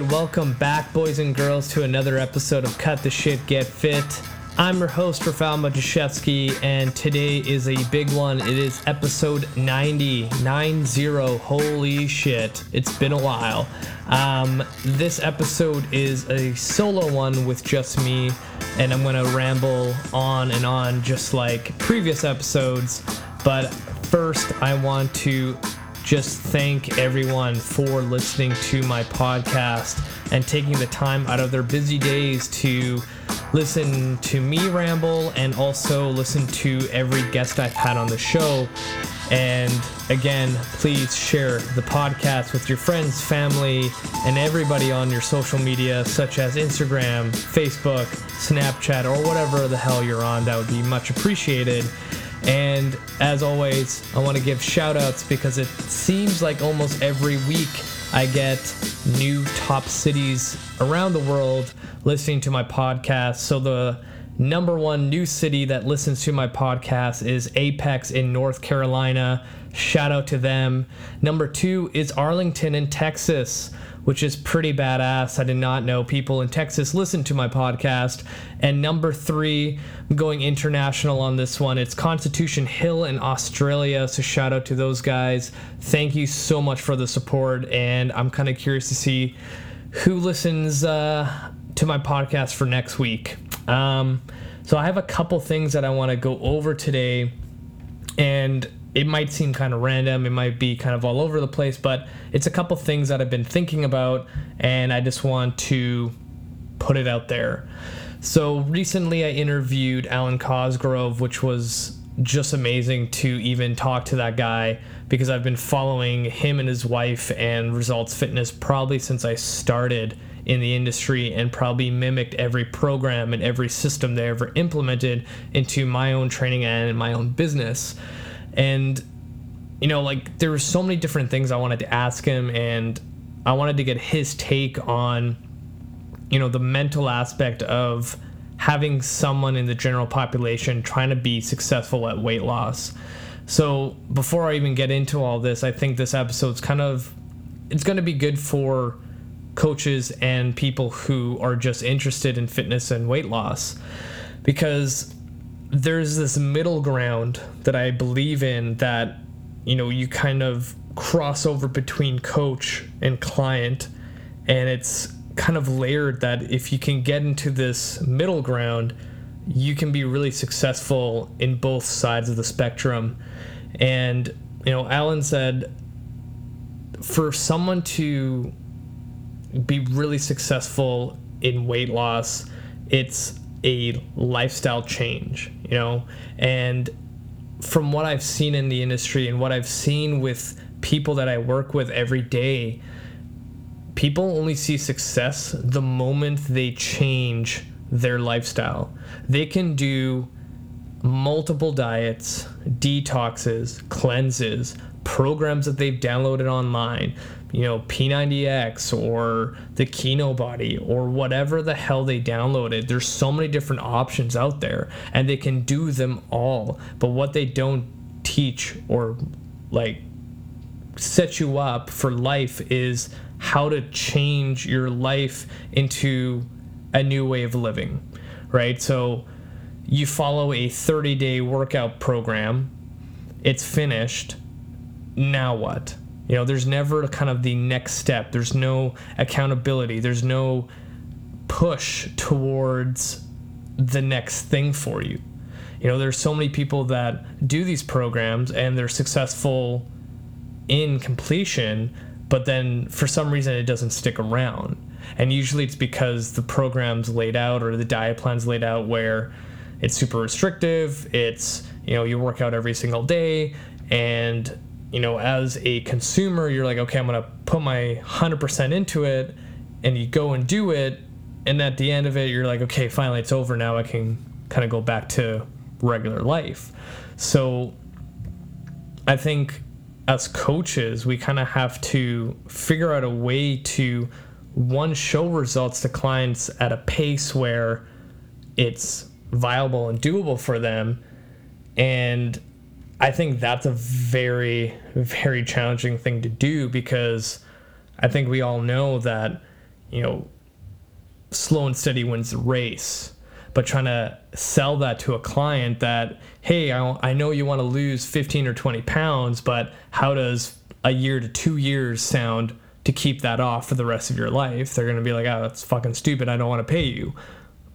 right, welcome back, boys and girls, to another episode of Cut the Shit, Get Fit. I'm your host, Rafal Majaszewski, and today is a big one. It is episode 90, 90. Holy shit, it's been a while. Um, this episode is a solo one with just me, and I'm gonna ramble on and on just like previous episodes. But first, I want to just thank everyone for listening to my podcast and taking the time out of their busy days to listen to me ramble and also listen to every guest I've had on the show. And again, please share the podcast with your friends, family, and everybody on your social media, such as Instagram, Facebook, Snapchat, or whatever the hell you're on. That would be much appreciated. And as always, I want to give shout outs because it seems like almost every week I get new top cities around the world listening to my podcast. So the number one new city that listens to my podcast is Apex in North Carolina. Shout out to them. Number two is Arlington in Texas which is pretty badass. I did not know people in Texas listen to my podcast. And number three, I'm going international on this one. It's Constitution Hill in Australia. So shout out to those guys. Thank you so much for the support. And I'm kind of curious to see who listens uh, to my podcast for next week. Um, so I have a couple things that I want to go over today. And it might seem kind of random, it might be kind of all over the place, but it's a couple things that I've been thinking about, and I just want to put it out there. So recently, I interviewed Alwyn Cosgrove, which was just amazing to even talk to that guy because I've been following him and his wife and Results Fitness probably since I started in the industry and probably mimicked every program and every system they ever implemented into my own training and my own business and you know like there were so many different things i wanted to ask him and i wanted to get his take on you know the mental aspect of having someone in the general population trying to be successful at weight loss. So before i even get into all this i think this episode's kind of it's going to be good for coaches and people who are just interested in fitness and weight loss. Because there's this middle ground that I believe in that you know you kind of cross over between coach and client and it's kind of layered that if you can get into this middle ground you can be really successful in both sides of the spectrum. And you know Alwyn said for someone to be really successful in weight loss it's a lifestyle change, you know? And from what I've seen in the industry and what I've seen with people that I work with every day, people only see success the moment they change their lifestyle. They can do multiple diets, detoxes, cleanses, programs that they've downloaded online, you know, P90X or the Kinobody or whatever the hell they downloaded. There's so many different options out there and they can do them all. But what they don't teach or like set you up for life is how to change your life into a new way of living, right? So you follow a 30 day workout program, it's finished now what? You know, there's never kind of the next step. There's no accountability. There's no push towards the next thing for you. You know, there's so many people that do these programs and they're successful in completion, but then for some reason it doesn't stick around. And usually it's because the program's laid out or the diet plan's laid out where it's super restrictive. It's, you know, you work out every single day and you know, as a consumer, you're like, okay, I'm gonna put my 100% into it, and you go and do it, and at the end of it, you're like, okay, finally it's over. Now I can kind of go back to regular life. So I think as coaches, we kind of have to figure out a way to one show results to clients at a pace where it's viable and doable for them and I think that's a very, very challenging thing to do because I think we all know that you know, slow and steady wins the race. But trying to sell that to a client that hey I, I know you want to lose 15 or 20 pounds but how does a year to two years sound to keep that off for the rest of your life? They're going to be like oh that's fucking stupid. I don't want to pay you.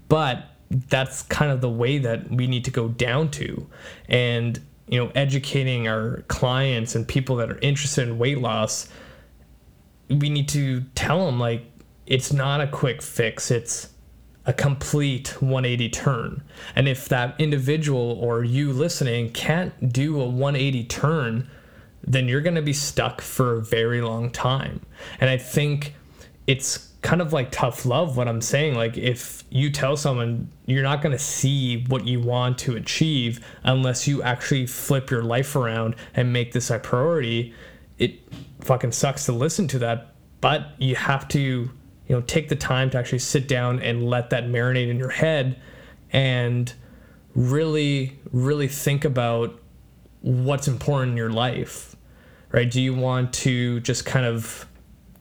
But that's kind of the way that we need to go down to. And you know educating our clients and people that are interested in weight loss we need to tell them like it's not a quick fix it's a complete 180 turn. And if that individual or you listening can't do a 180 turn, then you're going to be stuck for a very long time. And I think it's kind of like tough love what I'm saying. Like if you tell someone you're not going to see what you want to achieve unless you actually flip your life around and make this a priority, it fucking sucks to listen to that, but you have to you know take the time to actually sit down and let that marinate in your head and really really think about what's important in your life right do you want to just kind of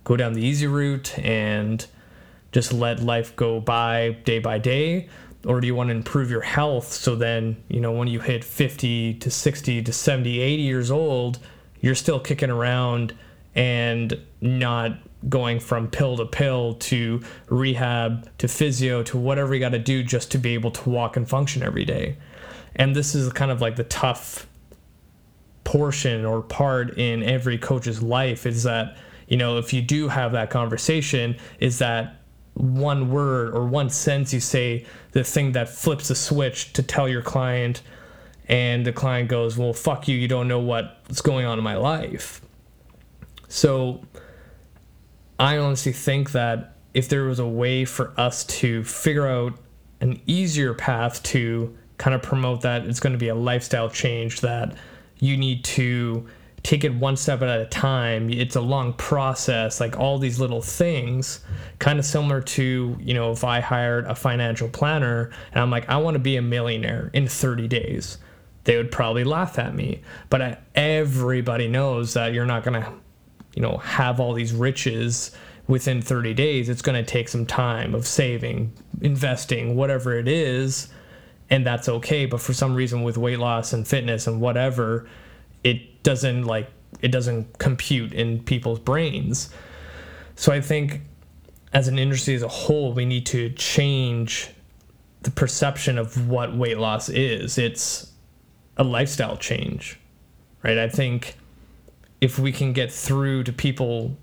go down the easy route and just let life go by day by day or do you want to improve your health so then you know when you hit 50 to 60 to 70 80 years old you're still kicking around and not going from pill to pill to rehab to physio to whatever you got to do just to be able to walk and function every day. And this is kind of like the tough portion or part in every coach's life is that, you know, if you do have that conversation, is that one word or one sentence you say the thing that flips the switch to tell your client and the client goes, "Well, fuck you, you don't know what's going on in my life." So I honestly think that if there was a way for us to figure out an easier path to kind of promote that it's going to be a lifestyle change that you need to take it one step at a time. It's a long process like all these little things kind of similar to you know if i hired a financial planner and i'm like i want to be a millionaire in 30 days they would probably laugh at me. But everybody knows that you're not going to you know have all these riches within 30 days. It's going to take some time of saving investing whatever it is and that's okay. But for some reason with weight loss and fitness and whatever it doesn't like it doesn't compute in people's brains. So i think as an industry as a whole we need to change the perception of what weight loss is. It's a lifestyle change right? I think if we can get through to people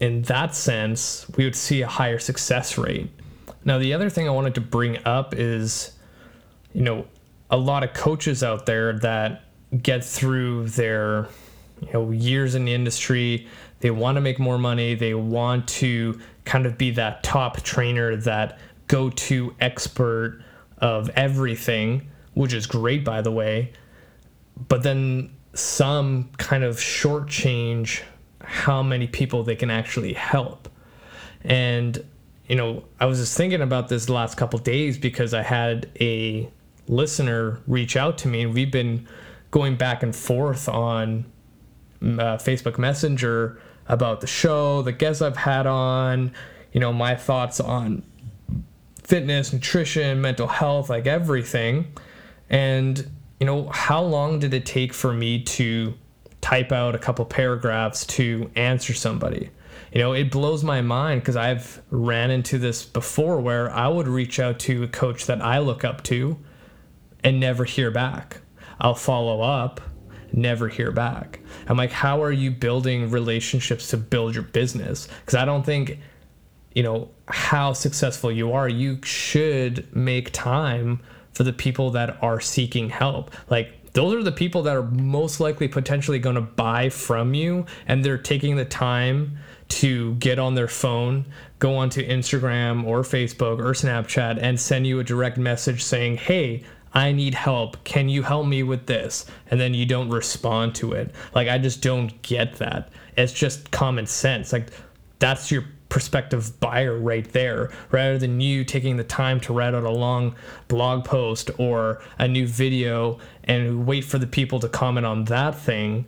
in that sense, we would see a higher success rate. Now, the other thing I wanted to bring up is, you know, a lot of coaches out there that get through their, you know, years in the industry. They want to make more money. They want to kind of be that top trainer, that go to expert of everything, which is great, by the way. But then some kind of shortchange how many people they can actually help. And you know, I was just thinking about this the last couple days because I had a listener reach out to me, and we've been going back and forth on uh, Facebook Messenger about the show, the guests I've had on, you know, my thoughts on fitness, nutrition, mental health, like everything. And you know, how long did it take for me to type out a couple paragraphs to answer somebody? You know, it blows my mind because I've ran into this before where I would reach out to a coach that I look up to and never hear back. I'll follow up, never hear back. I'm like, how are you building relationships to build your business? Because I don't think, you know, how successful you are, you should make time for the people that are seeking help. Like those are the people that are most likely potentially going to buy from you and they're taking the time to get on their phone, go onto Instagram or Facebook or Snapchat and send you a direct message saying, "Hey, I need help. Can you help me with this?" And then you don't respond to it. Like I just don't get that. It's just common sense. Like that's your prospective buyer right there rather than you taking the time to write out a long blog post or a new video and wait for the people to comment on that thing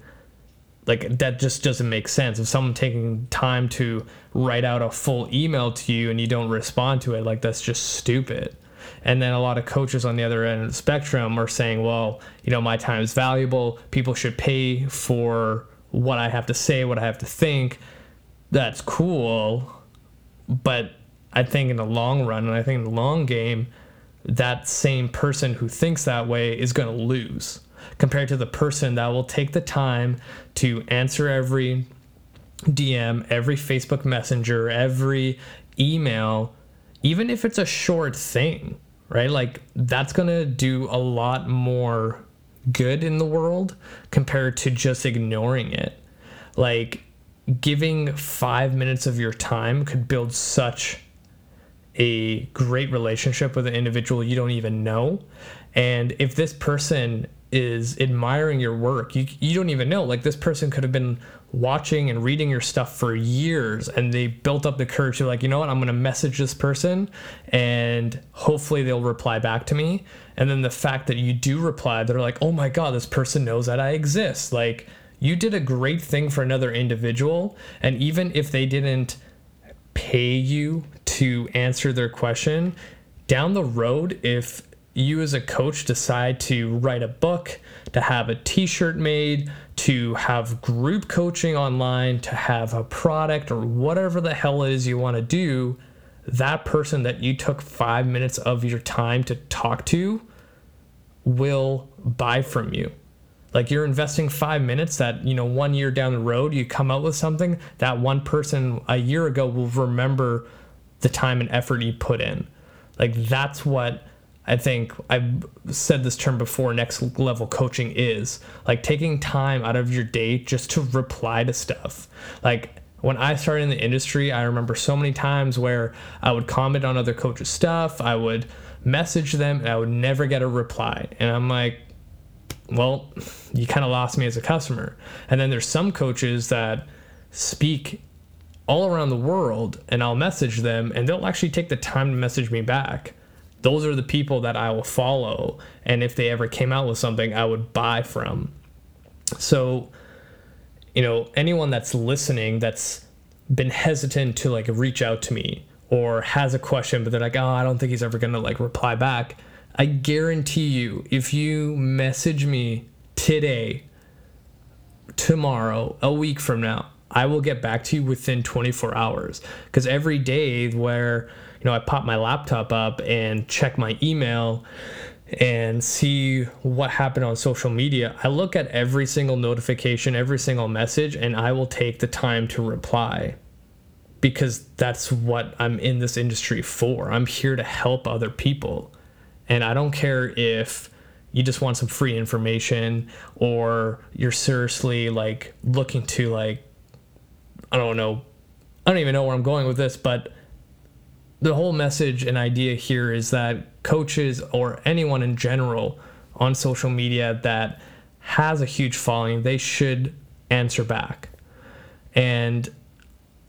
like that just doesn't make sense if someone taking time to write out a full email to you and you don't respond to it like that's just stupid and then a lot of coaches on the other end of the spectrum are saying well you know my time is valuable. People should pay for what i have to say what i have to think. That's cool. But i think in the long run and i think in the long game that same person who thinks that way is going to lose compared to the person that will take the time to answer every DM, every Facebook Messenger, every email, even if it's a short thing, right? Like that's going to do a lot more good in the world compared to just ignoring it. Like giving five minutes of your time could build such a great relationship with an individual you don't even know. And if this person is admiring your work. You you don't even know. Like this person could have been watching and reading your stuff for years and they built up the courage to like, you know what, I'm gonna message this person and hopefully they'll reply back to me. And then the fact that you do reply, they're like, oh my god, this person knows that I exist. Like you did a great thing for another individual. And even if they didn't pay you to answer their question, down the road, if you as a coach decide to write a book, to have a t shirt made, to have group coaching online, to have a product or whatever the hell it is you want to do, that person that you took five minutes of your time to talk to will buy from you. Like you're investing five minutes that, you know, one year down the road, you come out with something that one person a year ago will remember the time and effort you put in. Like that's what I think I've said this term before next level coaching is like taking time out of your day just to reply to stuff. Like when I started in the industry, I remember so many times where I would comment on other coaches' stuff, I would message them, and I would never get a reply. And I'm like, well, you kind of lost me as a customer. And then there's some coaches that speak all around the world, and I'll message them, and they'll actually take the time to message me back those are the people that I will follow. And if they ever came out with something, I would buy from. So, you know, anyone that's listening that's been hesitant to like reach out to me or has a question, but they're like, oh, I don't think he's ever to like reply back. I guarantee you, if you message me today, tomorrow, a week from now, I will get back to you within 24 hours. Because every day where you know, I pop my laptop up and check my email and see what happened on social media. I look at every single notification, every single message, and I will take the time to reply because that's what I'm in this industry for. I'm here to help other people. And I don't care if you just want some free information or you're seriously like looking to like I don't know I don't even know where I'm going with this, but the whole message and idea here is that coaches or anyone in general on social media that has a huge following, they should answer back. And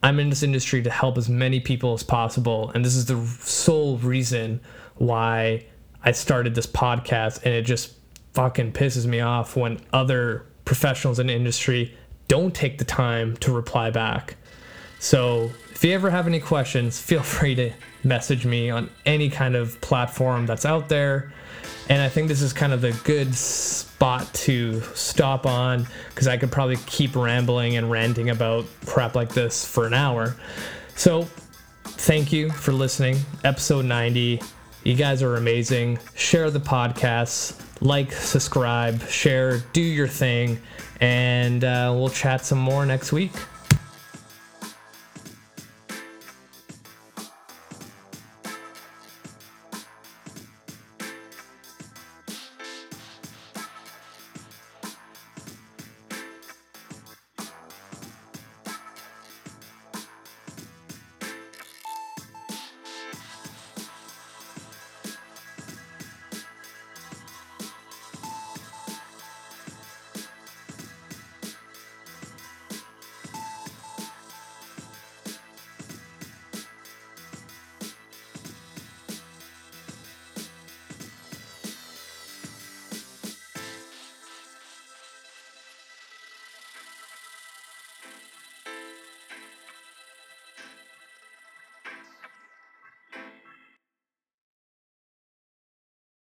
I'm in this industry to help as many people as possible. And this is the sole reason why I started this podcast. And it just fucking pisses me off when other professionals in the industry don't take the time to reply back. So if you ever have any questions, feel free to message me on any kind of platform that's out there. And I think this is kind of the good spot to stop on because I could probably keep rambling and ranting about crap like this for an hour. So, thank you for listening. Episode 90. You guys are amazing. Share the podcast, like, subscribe, share, do your thing, and uh, we'll chat some more next week.